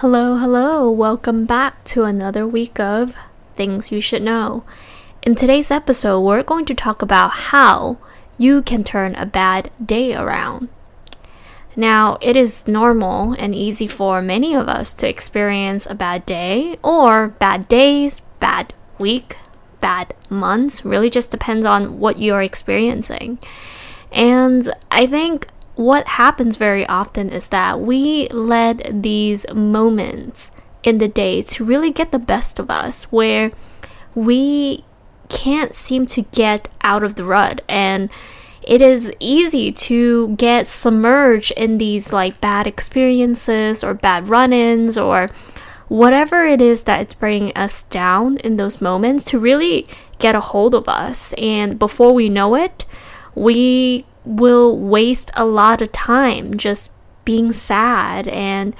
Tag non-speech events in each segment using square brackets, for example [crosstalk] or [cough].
Hello, hello. Welcome back to another week of Things You Should Know. In today's episode, we're going to talk about how you can turn a bad day around. Now, it is normal and easy for many of us to experience a bad day or bad days, bad week, bad months. Really just depends on what you're experiencing. And I think what happens very often is that we let these moments in the day to really get the best of us where we can't seem to get out of the rut. And it is easy to get submerged in these like bad experiences or bad run-ins or whatever it is that it's bringing us down in those moments to really get a hold of us. And before we know it we will waste a lot of time just being sad and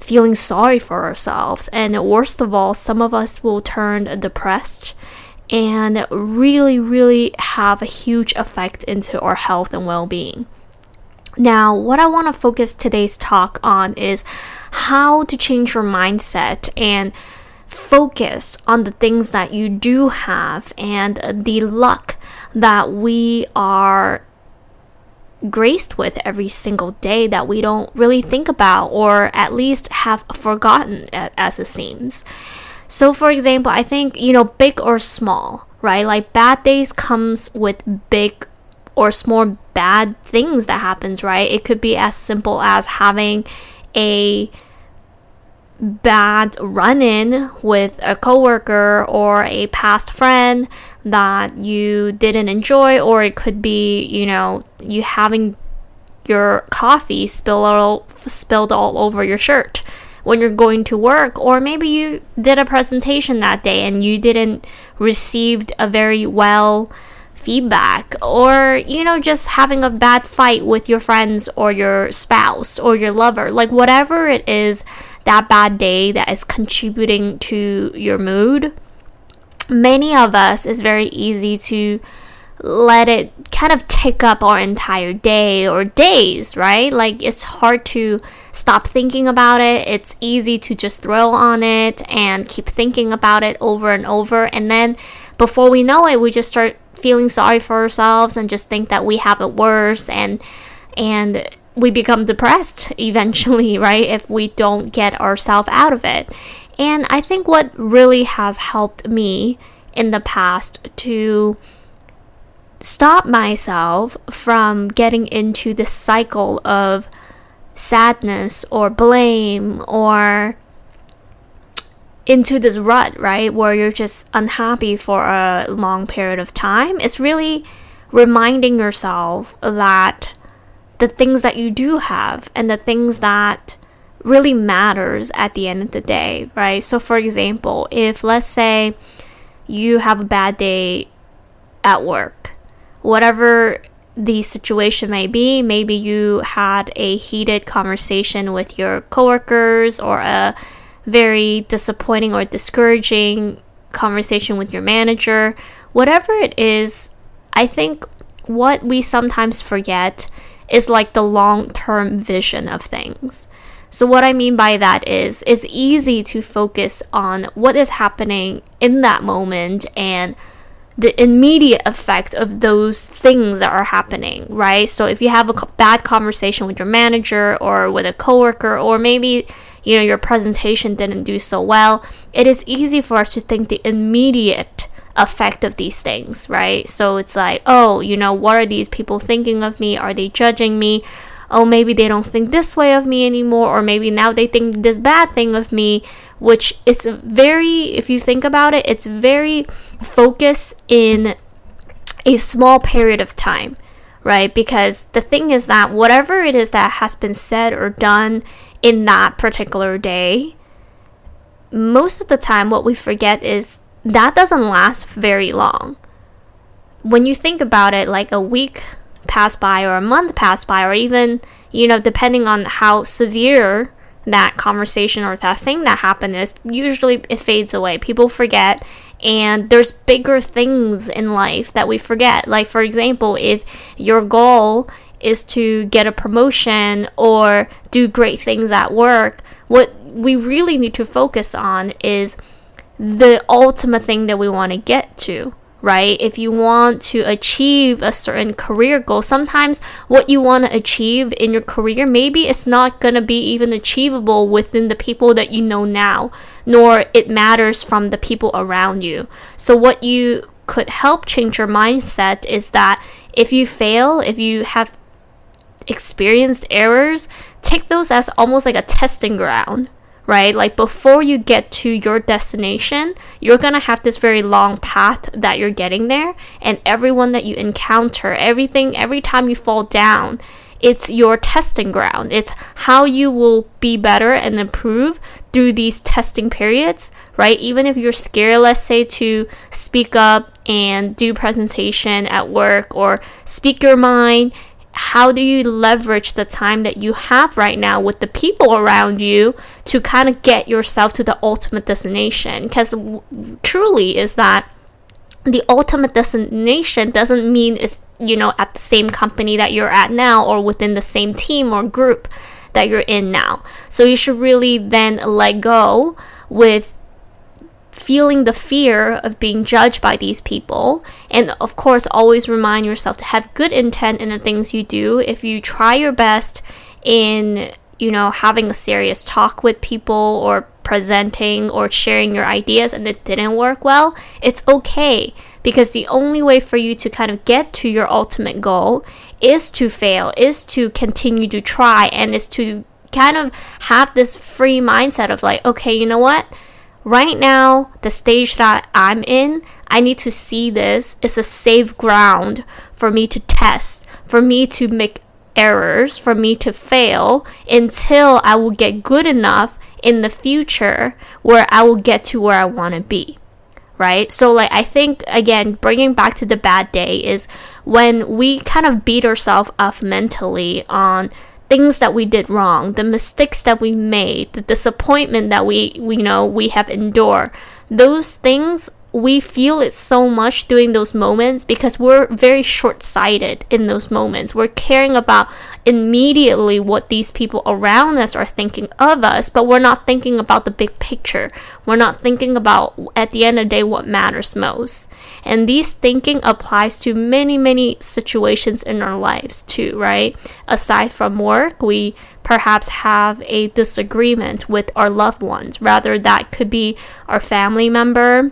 feeling sorry for ourselves. And worst of all, some of us will turn depressed and really, really have a huge effect into our health and well being. Now, what I want to focus today's talk on is how to change your mindset and focus on the things that you do have and the luck that we are graced with every single day that we don't really think about or at least have forgotten as it seems. So for example, I think, you know, big or small, right? Like bad days comes with big or small bad things that happens, right? It could be as simple as having a bad run in with a coworker or a past friend that you didn't enjoy, or it could be, you know, you having your coffee spill all, spilled all over your shirt when you're going to work, or maybe you did a presentation that day and you didn't received a very well feedback or you know just having a bad fight with your friends or your spouse or your lover like whatever it is that bad day that is contributing to your mood many of us is very easy to let it kind of take up our entire day or days, right? Like it's hard to stop thinking about it. It's easy to just throw on it and keep thinking about it over and over. And then before we know it, we just start feeling sorry for ourselves and just think that we have it worse and and we become depressed eventually, [laughs] right? If we don't get ourselves out of it. And I think what really has helped me in the past to stop myself from getting into this cycle of sadness or blame or into this rut, right? Where you're just unhappy for a long period of time. It's really reminding yourself that the things that you do have and the things that really matters at the end of the day, right? So for example, if let's say you have a bad day at work, whatever the situation may be, maybe you had a heated conversation with your coworkers or a very disappointing or discouraging conversation with your manager, whatever it is, I think what we sometimes forget is like the long term vision of things. So, what I mean by that is, it's easy to focus on what is happening in that moment and the immediate effect of those things that are happening, right? So, if you have a bad conversation with your manager or with a coworker, or maybe you know your presentation didn't do so well, it is easy for us to think the immediate effect of these things, right? So it's like, oh, you know, what are these people thinking of me? Are they judging me? oh, maybe they don't think this way of me anymore, or maybe now they think this bad thing of me, which it's very, if you think about it, it's very focused in a small period of time, right? Because the thing is that whatever it is that has been said or done in that particular day, most of the time, what we forget is that doesn't last very long. When you think about it, like a week pass by or a month pass by or even you know depending on how severe that conversation or that thing that happened is usually it fades away people forget and there's bigger things in life that we forget like for example if your goal is to get a promotion or do great things at work What we really need to focus on is the ultimate thing that we want to get to right? If you want to achieve a certain career goal, sometimes what you want to achieve in your career, maybe it's not going to be even achievable within the people that you know now, nor it matters from the people around you. So, what you could help change your mindset is that if you fail, if you have experienced errors, take those as almost like a testing ground right? Like before you get to your destination, you're gonna have this very long path that you're getting there, and everyone that you encounter, everything, every time you fall down, it's your testing ground. It's how you will be better and improve through these testing periods, right? Even if you're scared, let's say, to speak up and do presentation at work or speak your mind how do you leverage the time that you have right now with the people around you to kind of get yourself to the ultimate destination? Because w- truly is that the ultimate destination doesn't mean it's you know at the same company that you're at now or within the same team or group that you're in now. So you should really then let go with feeling the fear of being judged by these people. And of course, always remind yourself to have good intent in the things you do. If you try your best in, you know, having a serious talk with people or presenting or sharing your ideas and it didn't work well, it's okay. Because the only way for you to kind of get to your ultimate goal is to fail, is to continue to try, and is to kind of have this free mindset of like, okay, you know what? Right now, the stage that I'm in, I need to see this as a safe ground for me to test, for me to make errors, for me to fail until I will get good enough in the future where I will get to where I want to be. Right? So, like, I think again, bringing back to the bad day is when we kind of beat ourselves up mentally on things that we did wrong, the mistakes that we made, the disappointment that we, we know we have endured. Those things we feel it so much during those moments because we're very short sighted in those moments. We're caring about immediately what these people around us are thinking of us, but we're not thinking about the big picture. We're not thinking about, at the end of the day, what matters most. And these thinking applies to many, many situations in our lives too, right? Aside from work, we perhaps have a disagreement with our loved ones. Rather, that could be our family member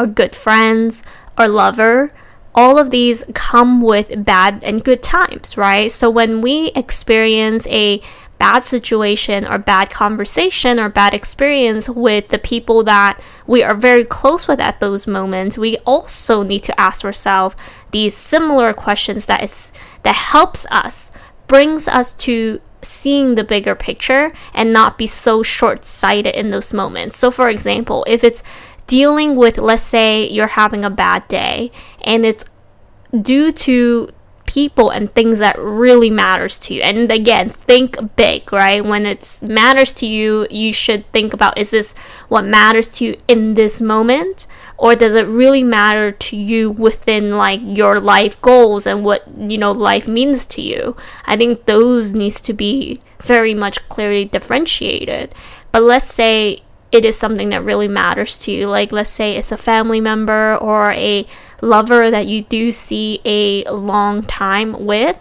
our good friends, our lover, all of these come with bad and good times, right? So when we experience a bad situation or bad conversation or bad experience with the people that we are very close with at those moments, we also need to ask ourselves these similar questions that is that helps us, brings us to seeing the bigger picture and not be so short-sighted in those moments. So for example, if it's dealing with, let's say, you're having a bad day and it's due to people and things that really matters to you. And again think big right? When it matters to you you should think about is this what matters to you in this moment? Or does it really matter to you within like your life goals and what you know life means to you? I think those needs to be very much clearly differentiated. But let's say it is something that really matters to you. Like, let's say it's a family member or a lover that you do see a long time with,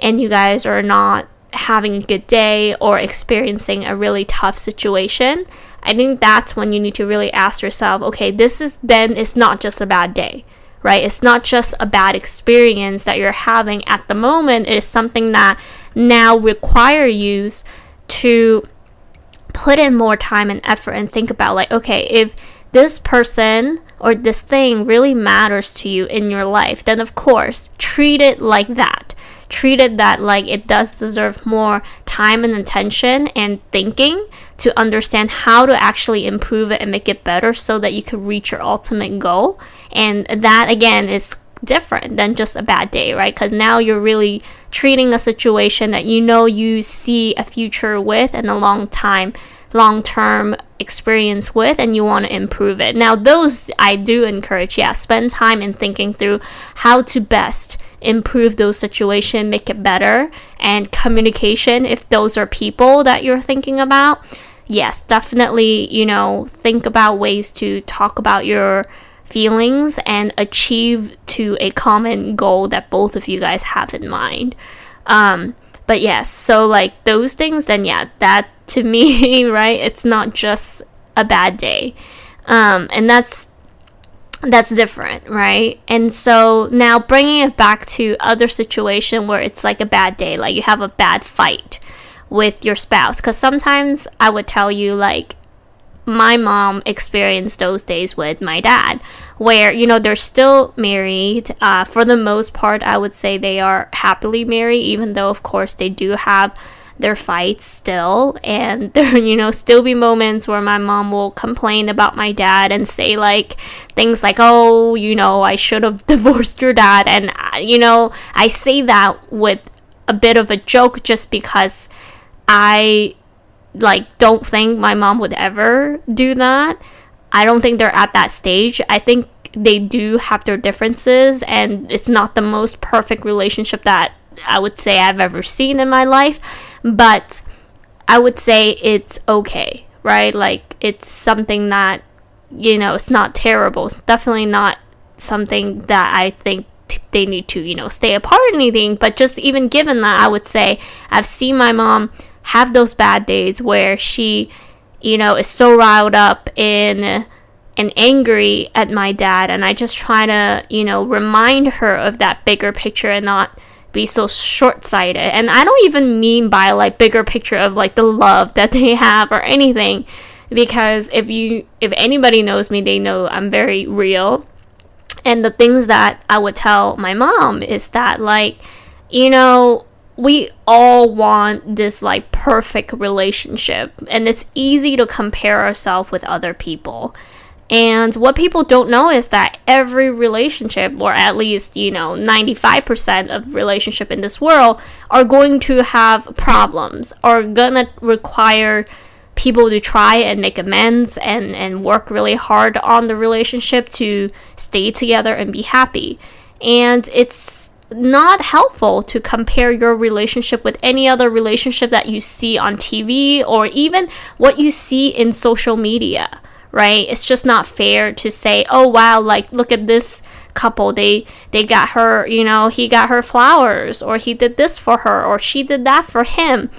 and you guys are not having a good day or experiencing a really tough situation. I think that's when you need to really ask yourself, okay, this is then it's not just a bad day, right? It's not just a bad experience that you're having at the moment. It is something that now require you to put in more time and effort and think about like okay if this person or this thing really matters to you in your life then of course treat it like that. Treat it that like it does deserve more time and attention and thinking to understand how to actually improve it and make it better so that you can reach your ultimate goal. And that again is different than just a bad day, right? Because now you're really treating a situation that you know you see a future with and a long time, long term experience with, and you want to improve it. Now, those I do encourage, yeah, spend time in thinking through how to best improve those situation, make it better, and communication if those are people that you're thinking about. Yes, definitely, you know, think about ways to talk about your feelings and achieve to a common goal that both of you guys have in mind. Um, but yes, so like those things, then yeah, that to [laughs] me, right, it's not just a bad day. Um, and that's that's different, right? And so now bringing it back to other situation where it's like a bad day, like you have a bad fight with your spouse, because sometimes I would tell you like my mom experienced those days with my dad, where, you know, they're still married. Uh, for the most part, I would say they are happily married, even though, of course, they do have their fights still. And [laughs] there, you know, still be moments where my mom will complain about my dad and say, like, things like, oh, you know, I should have [laughs] divorced your dad. And, uh, you know, I say that with a bit of a joke just because I like don't think my mom would ever do that. I don't think they're at that stage. I think they do have their differences and it's not the most perfect relationship that I would say I've ever seen in my life, but I would say it's okay, right? Like it's something that you know, it's not terrible. It's definitely not something that I think they need to, you know, stay apart or anything, but just even given that, I would say I've seen my mom have those bad days where she, you know, is so riled up in and angry at my dad and I just try to, you know, remind her of that bigger picture and not be so short-sighted. And I don't even mean by like bigger picture of like the love that [laughs] they have or anything because if you if anybody knows me, they know I'm very real. And the things that I would tell my mom is that like you know, we all want this like perfect relationship and it's easy to compare ourselves with other people. And what people don't know is that every relationship or at least you know 95% of relationship in this world are going to have problems are gonna require people to try and make amends and and work really hard on the relationship to stay together and be happy. And it's not helpful to compare your relationship with any other relationship that you see on TV or even what you see in social media, right? It's just not fair to say, "Oh wow, like look at this couple. They they got her, you know, he got her flowers or he did this for her or she did that for him."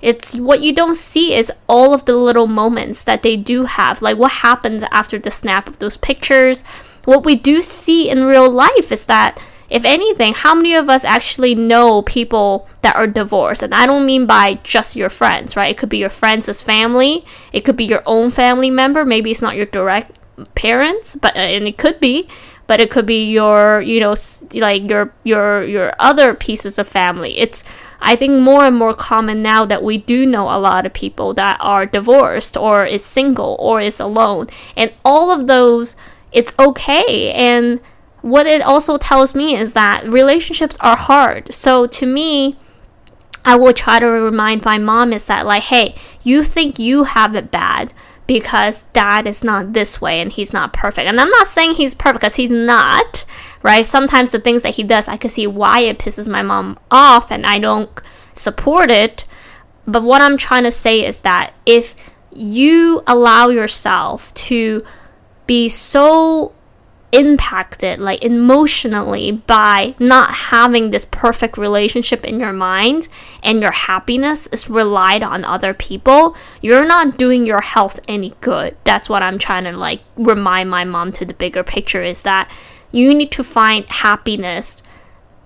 It's what you don't see is all of the little moments that they do have. Like what happens after the snap of those pictures. What we do see in real life is that if anything, how many of us actually know people that are divorced? And I don't mean by just your friends, right? It could be your friends' family, it could be your own family member. Maybe it's not your direct parents, but uh, and it could be, but it could be your, you know, like your your your other pieces of family. It's I think more and more common now that we do know a lot of people that are divorced or is single or is alone, and all of those, it's okay and what it also tells me is that relationships are hard. So to me, I will try to remind my mom is that like, hey, you think you have it bad because dad is not this way and he's not perfect. And I'm not saying he's perfect because he's not, right? Sometimes the things that he does, I can see why it pisses my mom off and I don't support it. But what I'm trying to say is that if you allow yourself to be so impacted like emotionally by not having this perfect relationship in your mind and your happiness is relied on other people you're not doing your health any good. That's what i'm trying to like remind my mom to the bigger picture is that you need to find happiness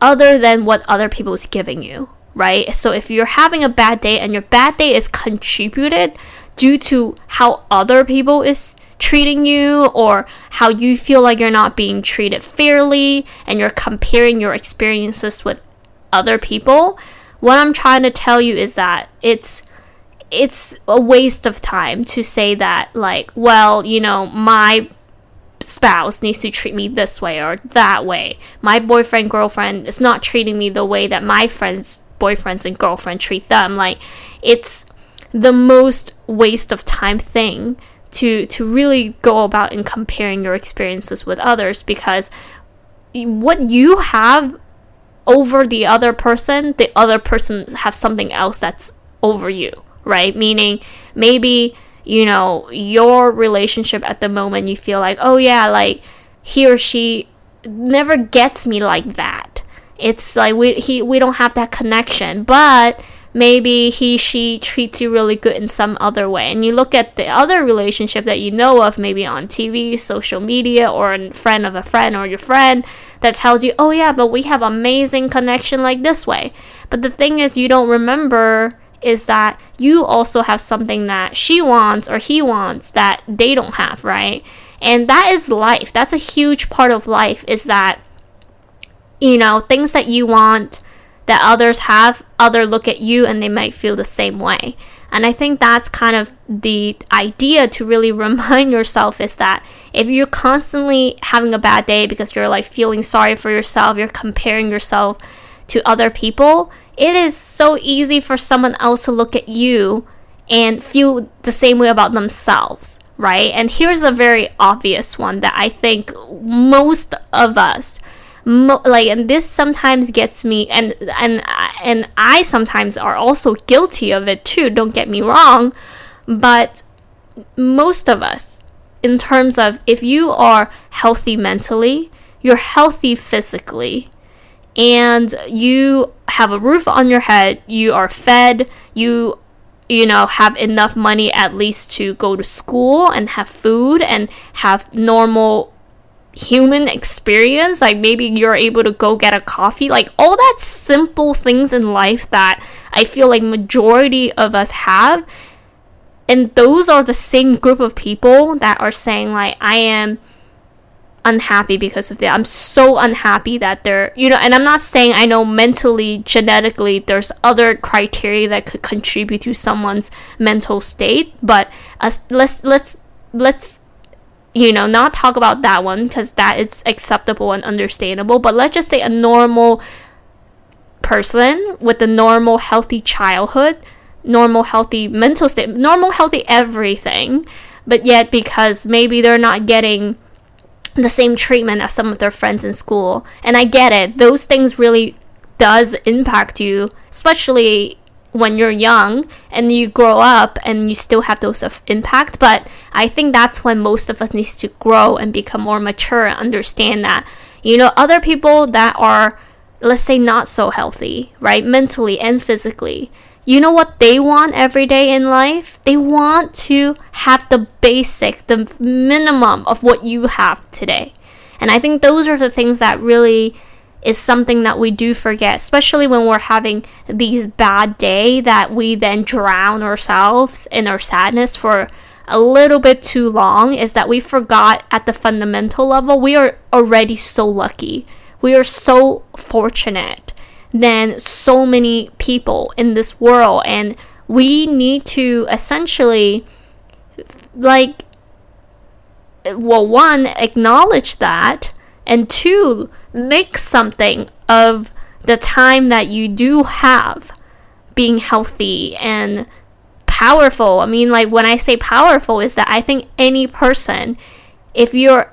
other than what other people is giving you right? So if you're having a bad day and your bad day is contributed due to how other people is treating you or how you feel like you're not being treated fairly and you're comparing your experiences with other people, what I'm trying to tell you is that it's it's a waste of time to say that like, well, you know, my spouse needs to treat me this way or that way. My boyfriend, girlfriend is not treating me the way that my friends, boyfriends, and girlfriend treat them. Like, it's the most waste of time thing to to really go about in comparing your experiences with others because what you have over the other person, the other person has something else that's over you, right? Meaning maybe you know, your relationship at the moment, you feel like, oh yeah, like he or she never gets me like that. It's like we he we don't have that connection, but maybe he she treats you really good in some other way. And you look at the other relationship that you know of, maybe on TV, social media, or a friend of a friend or your friend that tells you, oh yeah, but we have amazing connection like this way. But the thing is, you don't remember is that you also have something that she wants or he wants that they don't have, right? And that is life. That's a huge part of life is that you know, things that you want that others have, other look at you and they might feel the same way. And I think that's kind of the idea to really [laughs] remind yourself is that if you're constantly having a bad day because you're like feeling sorry for yourself, you're comparing yourself to other people, it is so easy for someone else to look at you and feel the same way about themselves, right? And here's a very obvious one that I think most of us mo- like and this sometimes gets me and and and I sometimes are also guilty of it too, don't get me wrong, but most of us in terms of if you are healthy mentally, you're healthy physically, and you have a roof on your head, you are fed, you you know have enough money at least to go to school and have food and have normal human experience like maybe you're able to go get a coffee like all that simple things in life that i feel like majority of us have and those are the same group of people that are saying like i am unhappy because of that. I'm so unhappy that they're, you know, and I'm not saying I know mentally, genetically, there's other criteria that could contribute to someone's mental state, but as, let's let's let's you know not talk about that one because that is acceptable and understandable. But let's just say a normal person with a normal healthy childhood, normal healthy mental state, normal healthy everything, but yet because maybe they're not getting the same treatment as some of their friends in school. And I get it. Those things really does impact you, especially when you're young and you grow up and you still have those of impact but i think that's when most of us needs to grow and become more mature and understand that you know other people that are let's say not so healthy right mentally and physically you know what they want every day in life? They want to have the basic, the minimum of what you have today. And I think those are the things that really is something that we do forget, especially when we're having these bad day that we then drown ourselves in our sadness for a little bit too long is that we forgot at the fundamental level we are already so lucky. We are so fortunate than so many people in this world and we need to essentially like well one acknowledge that and two make something of the time that you do have being healthy and powerful. I mean like when i say powerful is that i think any person if you're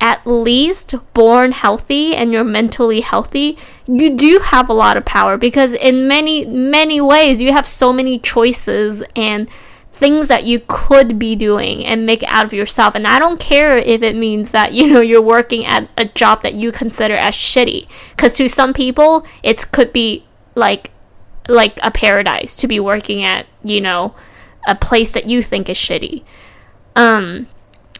at least born healthy and you're mentally healthy, you do have a lot of power because in many many ways you have so many choices and things that you could be doing and make out of yourself. And I don't care if it means that, you know, you're working at a job that you consider as shitty. Cuz to some people, it could be like like a paradise to be working at, you know, a place that you think is shitty. Um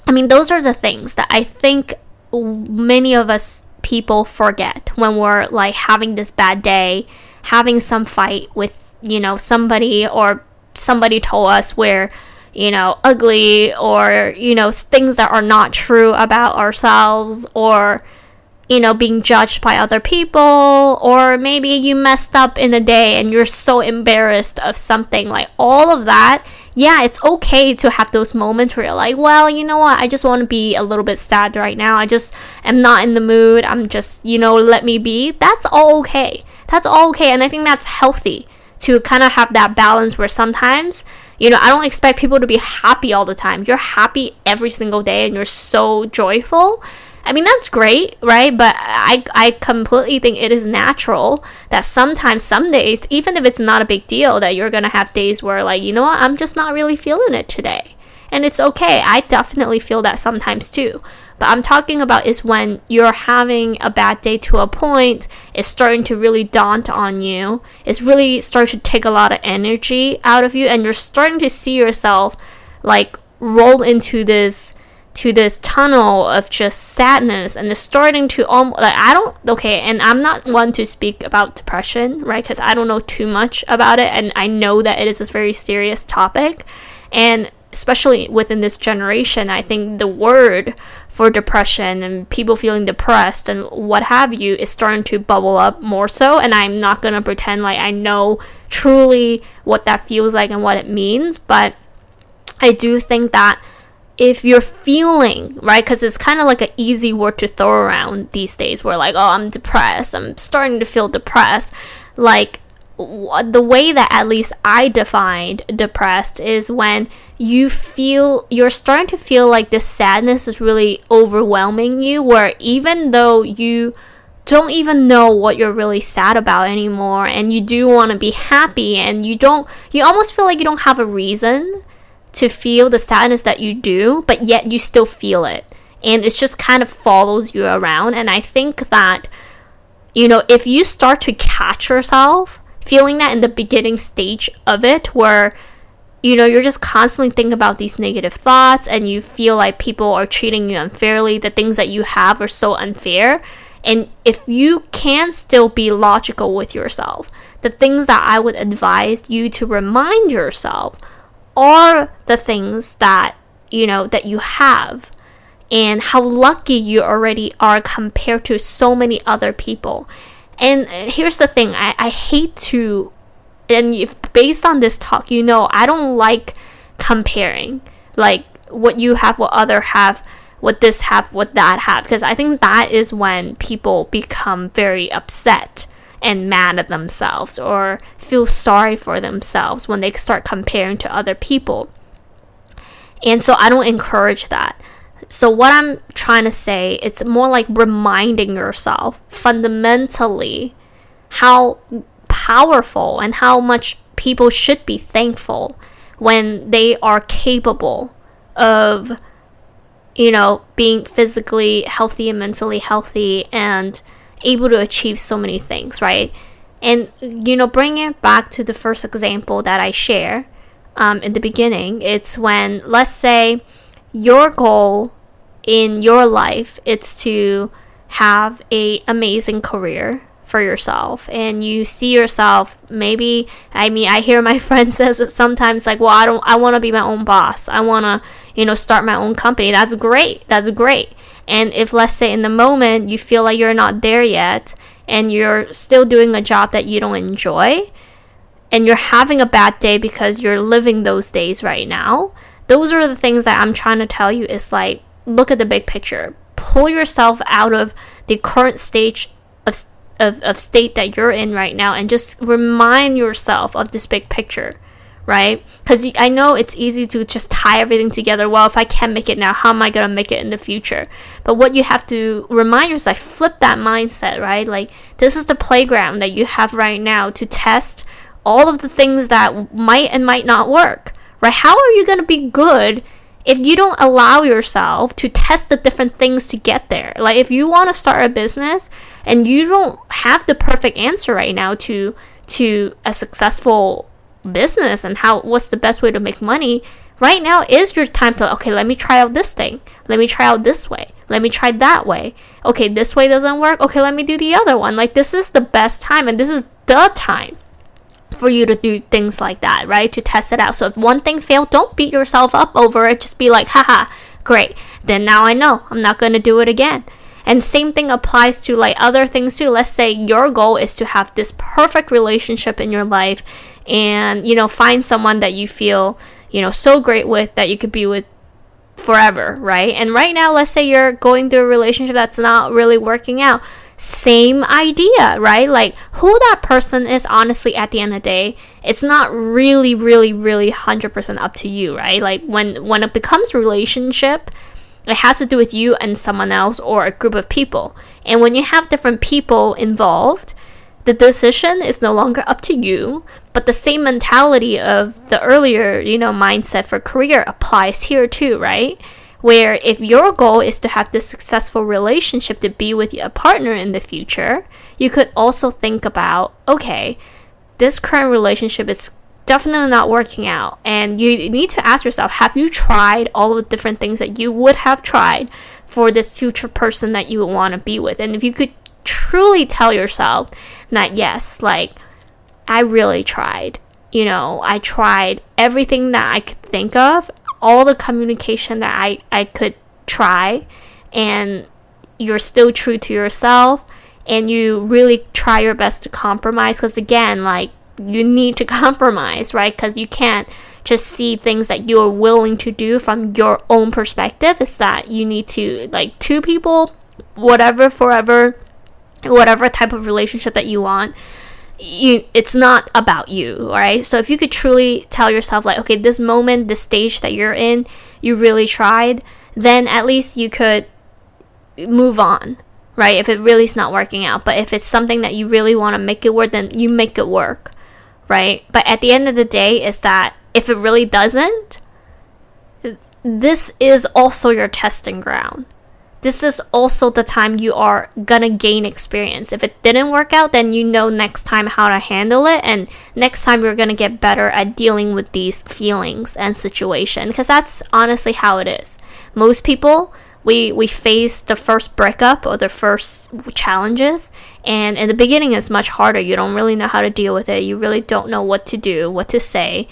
I mean, those are the things that I think many of us people forget when we're like having this bad day, having some fight with, you know, somebody or somebody told us we're, you know, ugly or, you know, things that are not true about ourselves or you know, being judged by other people, or maybe you messed up in a day and you're so embarrassed of something, like all of that, yeah, it's okay to have those moments where you're like, well, you know what, I just want to be a little bit sad right now. I just am not in the mood. I'm just, you know, let me be. That's all okay. That's all okay. And I think that's healthy to kind of have that balance where sometimes, you know, I don't expect people to be happy all the time. You're happy every single day and you're so joyful I mean, that's great, right? But I, I completely think it is natural that sometimes, some days, even if it's not a big deal, that you're going to have days where, like, you know what, I'm just not really feeling it today. And it's okay. I definitely feel that sometimes too. But I'm talking about is when you're having a bad day to a point, it's starting to really daunt on you. It's really starting to take a lot of energy out of you, and you're starting to see yourself like roll into this to this tunnel of just sadness and it's starting to almost like I don't okay and I'm not one to speak about depression right because I don't know too much about it and I know that it is a very serious topic and especially within this generation I think the word for depression and people feeling depressed and what have you is starting to bubble up more so. And I'm not going to pretend like I know truly what that feels like and what it means but I do think that if you're feeling right because it's kind of like an easy word to throw around these days where like oh i'm depressed. I'm starting to feel depressed. Like the way that at least i defined depressed is when you feel you're starting to feel like this sadness is really overwhelming you where even though you don't even know what you're really sad about anymore and you do want to be happy and you don't you almost feel like you don't have a reason to feel the sadness that you do, but yet you still feel it. And it just kind of follows you around. And I think that, you know, if you start to catch yourself feeling that in the beginning stage of it, where, you know, you're just constantly thinking about these negative thoughts and you feel like people are treating you unfairly, the things that you have are so unfair. And if you can still be logical with yourself, the things that I would advise you to remind yourself are the things that you know that you have and how lucky you already are compared to so many other people and uh, here's the thing i, I hate to and if based on this talk you know i don't like comparing like what you have what other have what this have what that have because i think that is when people become very upset and mad at themselves or feel sorry for themselves when they start comparing to other people. And so I don't encourage that. So what I'm trying to say, it's more like reminding yourself fundamentally how powerful and how much people should be thankful when they are capable of you know being physically healthy and mentally healthy and able to achieve so many things, right? And you know, bring it back to the first example that I share um, in the beginning. It's when, let's say, your goal in your life it's to have a amazing career for yourself. And you see yourself maybe i mean i hear my [laughs] friend says it sometimes like well i don't i want to be my own boss. I want to you know start my own company. That's great. That's great. And if, let's say, in the moment you feel like you're not there yet and you're still doing a job that you don't enjoy and you're having a bad day because you're living those days right now, those are the things that I'm trying to tell you is like, look at the big picture. Pull yourself out of the current stage of, of, of state that you're in right now and just remind yourself of this big picture right? Because I know it's easy to just tie everything together. Well, if I can't make it now, how am I going to make it in the future? But what you have to remind yourself, flip that mindset, right? Like, this is the playground that you have right now to test all of the things that might and might not work, right? How are you going to be good? If you don't allow yourself to test the different things to get there, like if you want to start a business and you don't have the perfect answer right now to to a successful business and how what's the best way to make money right now is your time to okay let me try out this thing. Let me try out this way. Let me try that way. Okay this way doesn't work. Okay let me do the other one. Like this is the best time and this is the time for you to do things like that right? To test it out. So if one thing failed don't beat yourself up over it. Just be like haha great. Then now i know. I'm not going to do it again. And same thing applies to like other things too. Let's say your goal is to have this perfect relationship in your life and you know find someone that you feel, you know, so great with that you could be with forever, right? And right now let's say you're going through a relationship that's not really working out same idea, right? Like who that person is, honestly, at the end of the day, it's not really, really, really hundred percent up to you, right? Like when when it becomes relationship, it has to do with you and someone else or a group of people. And when you have different people involved, the decision is no longer up to you, but the same mentality of the earlier, you know, mindset for career applies here too, right? Where if your goal is to have this successful relationship to be with a partner in the future, you could also think about okay, this current relationship is definitely not working out. And you need to ask yourself have you tried all the different things that you would have tried for this future person that you would want to be with? And if you could truly tell yourself that yes, like, I really tried. You know, I tried everything that I could think of all the communication that I, I could try and you're still true to yourself and you really try your best to compromise because again like you need to [laughs] compromise right? Because you can't just see things that you're willing to do from your own perspective. Is that you need to like two people whatever forever whatever type of relationship that you want you it's not about you right so if you could truly tell yourself like okay this moment this stage that you're in you really tried then at least you could move on right? If it really is not working out. But if it's something that you really want to make it work then you make it work right? But at the end of the day is that if it really doesn't this is also your testing ground this is also the time you are gonna gain experience. If it didn't work out, then you know next time how to handle it, and next time you're gonna get better at dealing with these feelings and situation. Because that's honestly how it is. Most people, we we face the first breakup or the first challenges, and in the beginning, it's much harder. You don't really know how to deal with it. You really don't know what to do, what to say,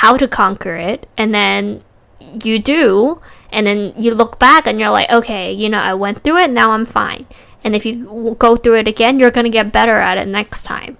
how to conquer it, and then you do and then you look back and you're like okay you know i went through it now i'm fine. And if you go through it again you're going to get better at it next time.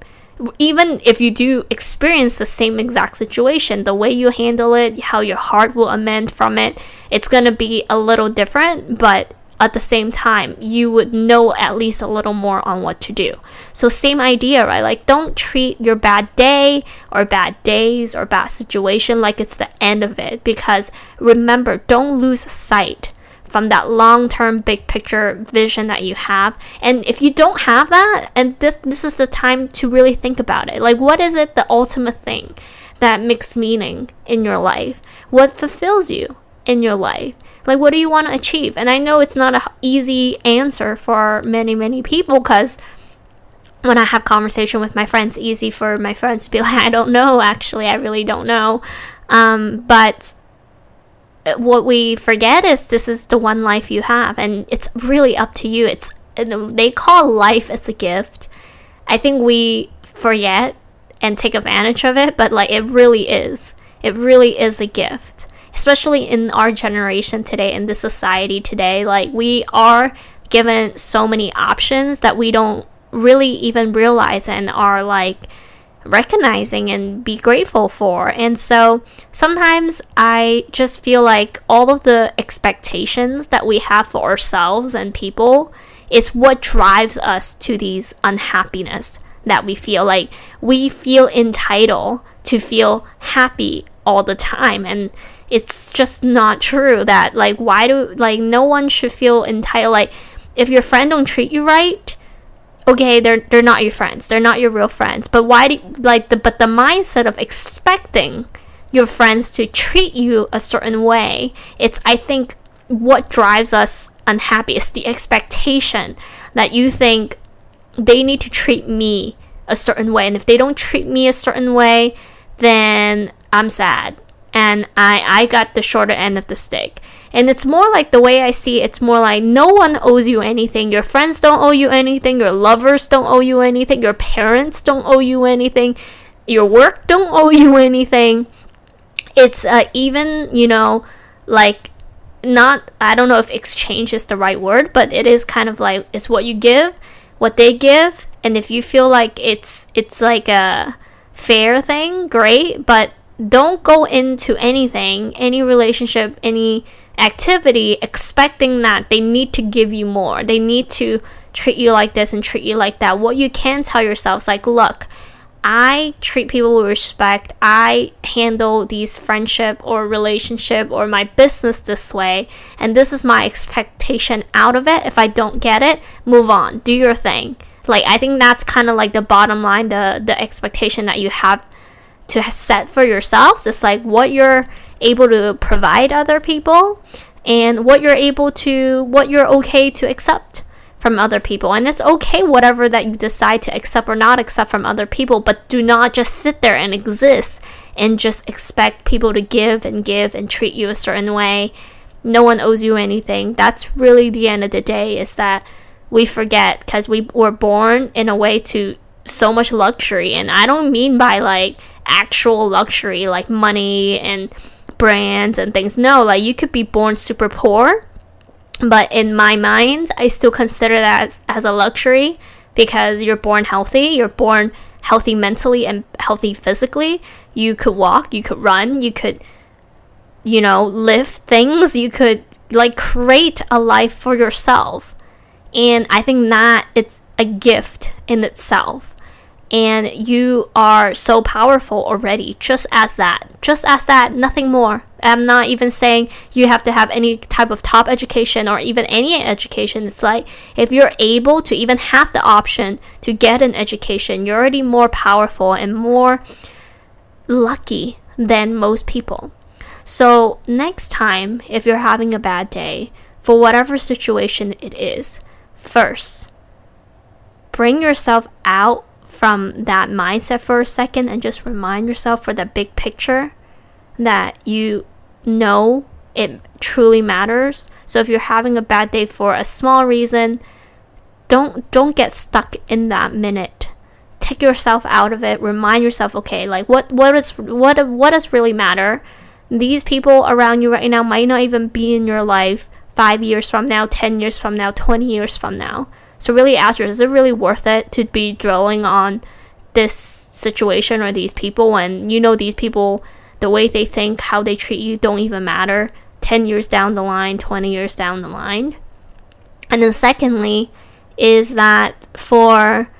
Even if you do experience the same exact situation the way you handle it how your heart will amend from it it's going to be a little different but at the same time, you would know at least a little more on what to do. So, same idea, right? Like, don't treat your bad day or bad days or bad situation like it's the end of it. Because remember, don't lose sight from that long term big picture vision that you have. And if you don't have that, and this, this is the time to really think about it like, what is it the ultimate thing that makes meaning in your life? What fulfills you in your life? Like, what do you want to achieve? And I know it's not an easy answer for many, many people because when I have conversation with my friends, easy for my friends to be [laughs] like, I don't know, actually, I really don't know. Um, but what we forget is this is the one life you have, and it's really up to you. It's they call life as a gift. I think we forget and take advantage of it, but like it really is. It really is a gift especially in our generation today, in this society today, like we are given so many options that we don't really even realize and are like recognizing and be grateful for. And so sometimes I just feel like all of the expectations that we have for ourselves and people is what drives us to these unhappiness that we feel like we feel entitled to feel happy all the time. And it's just not true that like why do like no one should feel entitled like if your friend don't treat you right okay they're they're not your friends. They're not your real friends. But why do like the but the mindset of expecting your friends to treat you a certain way it's i think what drives us unhappy is the expectation that you think they need to treat me a certain way. And if they don't treat me a certain way then i'm sad and I I got the shorter end of the stick. And it's more like the way I see it, it's more like no one owes you anything. Your friends don't owe you anything, your lovers don't owe you anything, your parents don't owe you anything, your work don't owe you anything. It's uh, even, you know, like not I don't know if exchange is the right word, but it is kind of like it's what you give, what they give, and if you feel like it's it's like a fair thing, great, but don't go into anything, any relationship, any activity expecting that they need to give you more. They need to treat you like this and treat you like that. What you can tell yourself is like, look, I treat people with respect. I handle these friendship or relationship or my business this way, and this is my expectation out of it. If I don't get it, move on. Do your thing. Like I think that's kind of like the bottom line, the the expectation that you have to set for yourselves. It's like what you're able to provide other people and what you're able to what you're okay to accept from other people. And it's okay, whatever that you decide to accept or not accept from other people, but do not just sit there and exist and just expect people to give and give and treat you a certain way. No one owes you anything. That's really the end of the day, is that we forget because we were born in a way to so much luxury. And I don't mean by like actual luxury, like money and brands and things. No, like you could be born super poor but in my mind, I still consider that as, as a luxury because you're born healthy, you're born healthy mentally and healthy physically. You could walk, you could run, you could, you know, lift things, you could like create a life for yourself. And I think that it's a gift in itself. And you are so powerful already just as that just as that nothing more. I'm not even saying you have to have any type of top education or even any education. It's like if you're able to even have the option to get an education you're already more powerful and more lucky than most people. So next time if you're having a bad day for whatever situation it is first bring yourself out from that mindset for a second and just remind yourself for the big picture that you know it truly matters. So if you're having a bad day for a small reason, don't don't get stuck in that minute. Take yourself out of it. Remind yourself, okay, like what what is what what does really matter? These people around you right now might not even be in your life 5 years from now, 10 years from now, 20 years from now. So really ask yourself, is it really worth it to be drilling on this situation or these people when you know these people, the way they think, how they treat you don't even matter 10 years down the line, 20 years down the line? And then secondly, is that for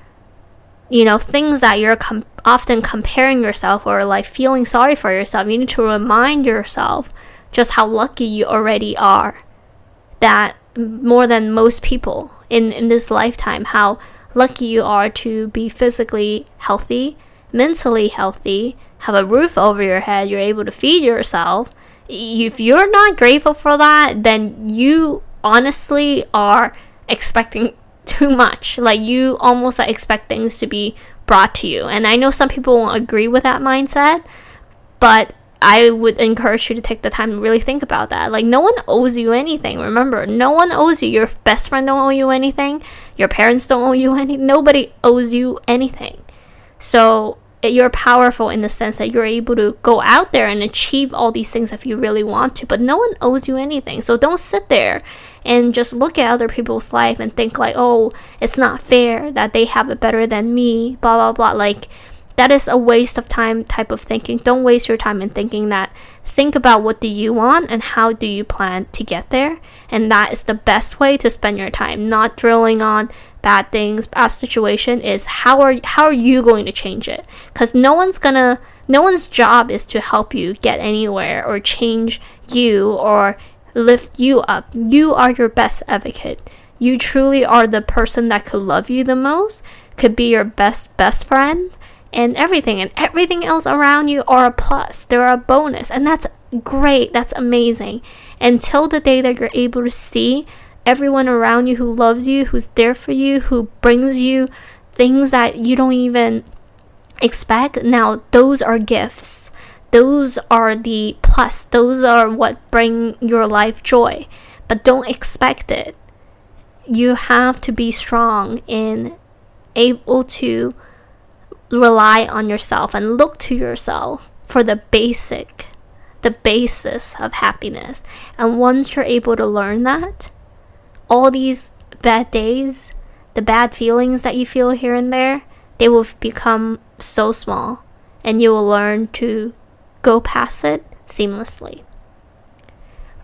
you know things that you're com- often comparing yourself or like feeling sorry for yourself, you need to remind yourself just how lucky you already are that more than most people in, in this lifetime how lucky you are to be physically healthy, mentally healthy, have a roof over your head, you're able to feed yourself. If you're not grateful for that, then you honestly are expecting [laughs] too much. Like you almost like expect things to be brought to you. And I know some people won't agree with that mindset, but I would encourage you to take the time to really think about that. Like, no one owes you anything. Remember, no one owes you. Your best friend don't owe you anything. Your parents don't owe you anything. Nobody owes you anything. So you're powerful in the sense that you're able to go out there and achieve all these things if you really want to. But no one owes you anything. So don't sit there and just look at other people's life and think like, oh, it's not fair that they have it better than me. Blah blah blah. Like that is a waste of time type of thinking. Don't waste your time in thinking that. Think about what do you want and how do you plan to get there. And that is the best way to spend your time. Not drilling on bad things, bad situation is how are how are you going to change it? Cuz no one's going to no one's job is to help you get anywhere or change you or lift you up. You are your best advocate. You truly are the person that could love you the most, could be your best best friend and everything and everything else around you are a plus. They're a bonus and that's great. That's amazing. Until the day that you're able to see everyone around you who loves you who's there for you who brings you things that you don't even expect now those are gifts. Those are the plus. Those are what bring your life joy. But don't expect it. You have to be strong and able to rely on yourself and look to yourself for the basic the basis of happiness. And once you're able to learn that, all these bad days, the bad feelings that you feel here and there, they will become so small and you will learn to go past it seamlessly.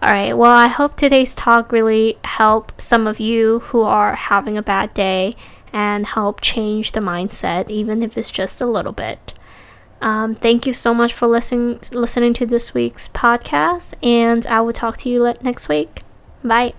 Alright, well, I hope today's talk really helped some of you who are having a bad day and help change the mindset, even if it's just a little bit. Um, thank you so much for listening listening to this week's podcast, and I will talk to you next week. Bye.